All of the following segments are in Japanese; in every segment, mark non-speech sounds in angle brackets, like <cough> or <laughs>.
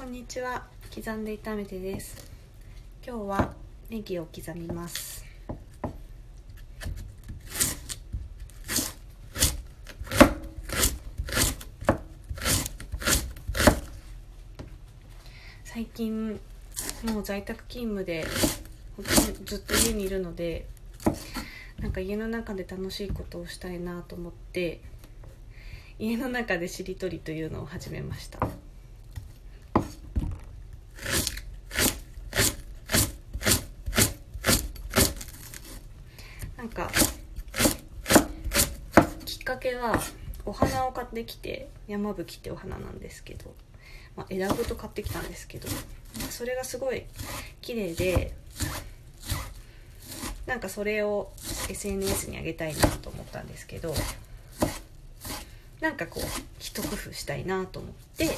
こんにちは。刻んで炒めてです。今日はネギを刻みます。最近もう在宅勤務でずっと家にいるのでなんか家の中で楽しいことをしたいなと思って家の中でしりとりというのを始めましたなんかきっかけはお花を買ってきて山吹ってお花なんですけど、まあ、枝ごと買ってきたんですけどそれがすごい綺麗でなんかそれを SNS にあげたいなと思ったんですけどなんかこう一工夫したいなと思って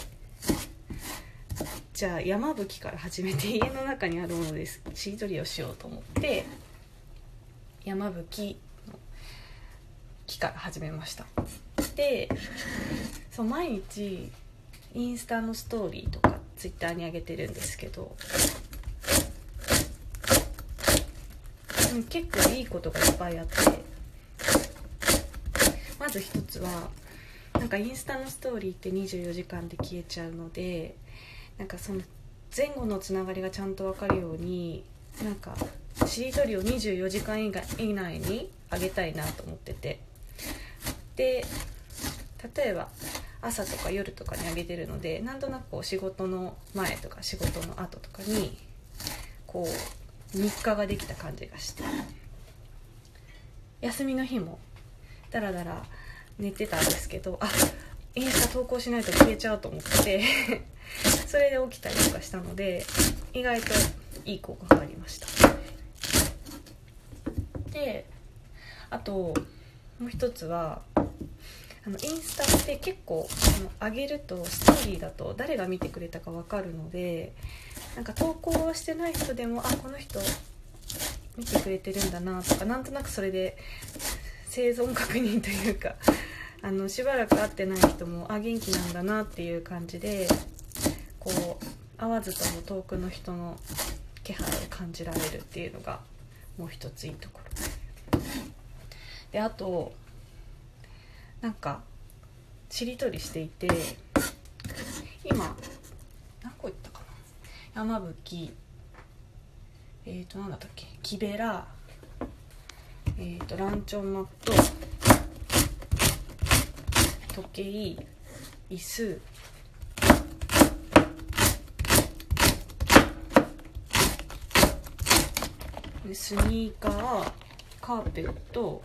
じゃあ山吹から始めて <laughs> 家の中にあるものです。しりとりをしようと思って山吹から始めました。でそう毎日インスタのストーリーとかツイッターに上げてるんですけど結構いいことがいっぱいあってまず一つはなんかインスタのストーリーって24時間で消えちゃうのでなんかその前後のつながりがちゃんと分かるようになんかしりとりを24時間以内にあげたいなと思ってて。で例えば朝とか夜とかにあげてるのでなんとなくこう仕事の前とか仕事の後とかにこう日課ができた感じがして休みの日もだらだら寝てたんですけどあインスタ投稿しないと消えちゃうと思って <laughs> それで起きたりとかしたので意外といい効果がありました。であともう一つはあのインスタって結構あの上げるとストーリーだと誰が見てくれたか分かるのでなんか投稿をしてない人でもあこの人見てくれてるんだなとかなんとなくそれで生存確認というかあのしばらく会ってない人もあ元気なんだなっていう感じでこう会わずとも遠くの人の気配を感じられるっていうのがもう一ついいところ。であとなんかしりとりしていて今何個いったかな。山吹えっ、ー、と何だったっけ。木べらえっ、ー、とランチョンマット時計椅子スニーカーカーペット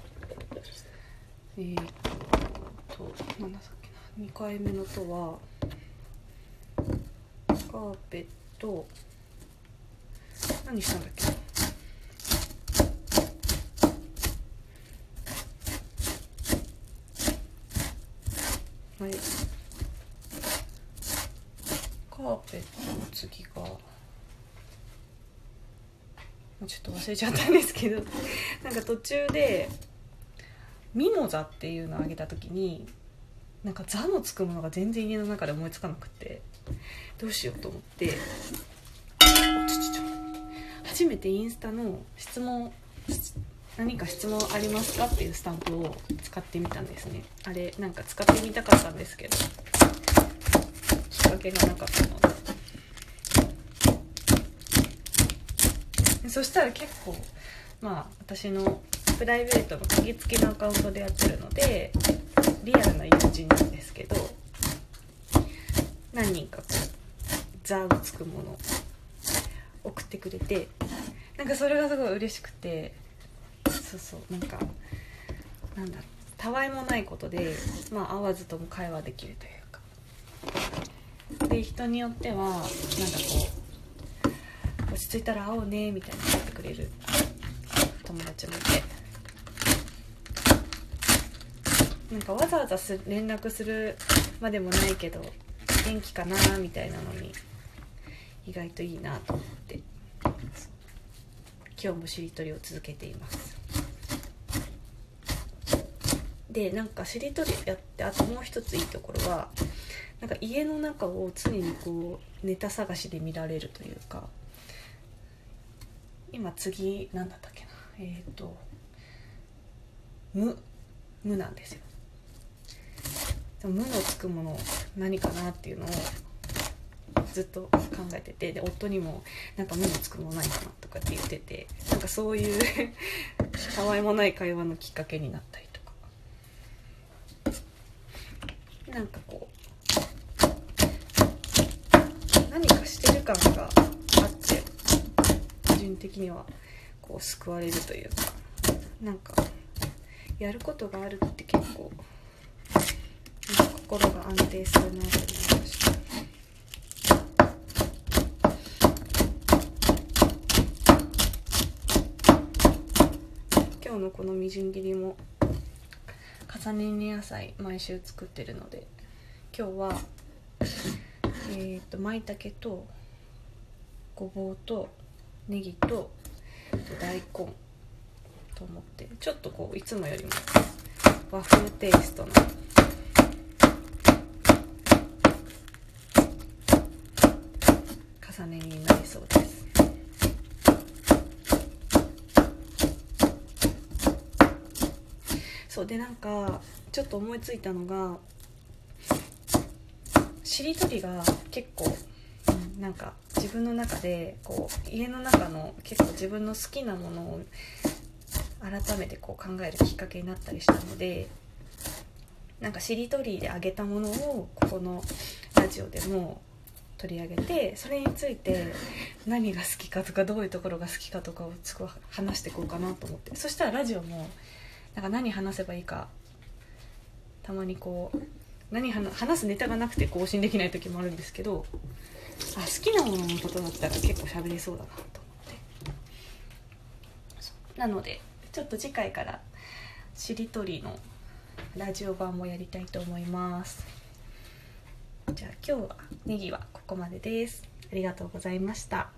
えー、っと何だっけな2回目のとはカーペット何したんだっけ？はい。カーペットの次がちょっと忘れちゃったんですけどなんか途中で「ミモザ」っていうのをあげた時になんか「ザ」のつくものが全然家の中で思いつかなくてどうしようと思って初めてインスタの質問何か質問ありますかっていうスタンプを使ってみたんですね。あれなんか使ってみたかったんですけどきっかけがなかったので。そしたら結構まあ私のプライベートの鍵付きのアカウントでやってるのでリアルな友人なんですけど何人かこう「ザ」をつくもの送ってくれてなんかそれがすごい嬉しくてそうそうなんかなんだたわいもないことで、まあ、会わずとも会話できるというか。で人によってはなんかこう落ち着いたら会おうねみたいな言ってくれる。友達もいてなんかわざわざす連絡するまでもないけど元気かなみたいなのに意外といいなと思って今日もしりとりを続けていますでなんかしりとりやってあともう一ついいところはなんか家の中を常にこうネタ探しで見られるというか。今次何だったっけな？えっ、ー、と「無」「無」なんですよ。無のつくもの何かなっていうのをずっと考えててで夫にもなんか無のつくものないかなとかって言っててなんかそういう <laughs> たわいもない会話のきっかけになったりとか。なんかこう何かしてる感があって個人的には。こう救われるというかなんかやることがあるって結構心が安定するなと思いました。今日のこのみじん切りも重ね煮野菜毎週作ってるので今日はえっ、ー、と舞茸とごぼうとネギと大根と思ってちょっとこういつもよりも和風テイストな重ねになりそうですそうでなんかちょっと思いついたのがしりとりが結構、うん、なんか自分の中でこう家の中の結構自分の好きなものを改めてこう考えるきっかけになったりしたのでなんかしりとりであげたものをここのラジオでも取り上げてそれについて何が好きかとかどういうところが好きかとかをすごい話していこうかなと思ってそしたらラジオもなんか何話せばいいかたまにこう何話すネタがなくて更新できない時もあるんですけどあ好きなもののことだったら結構喋れそうだなと思って。なのでちょっと次回からしりとりのラジオ版もやりたいと思います。じゃあ今日はネギはここまでです。ありがとうございました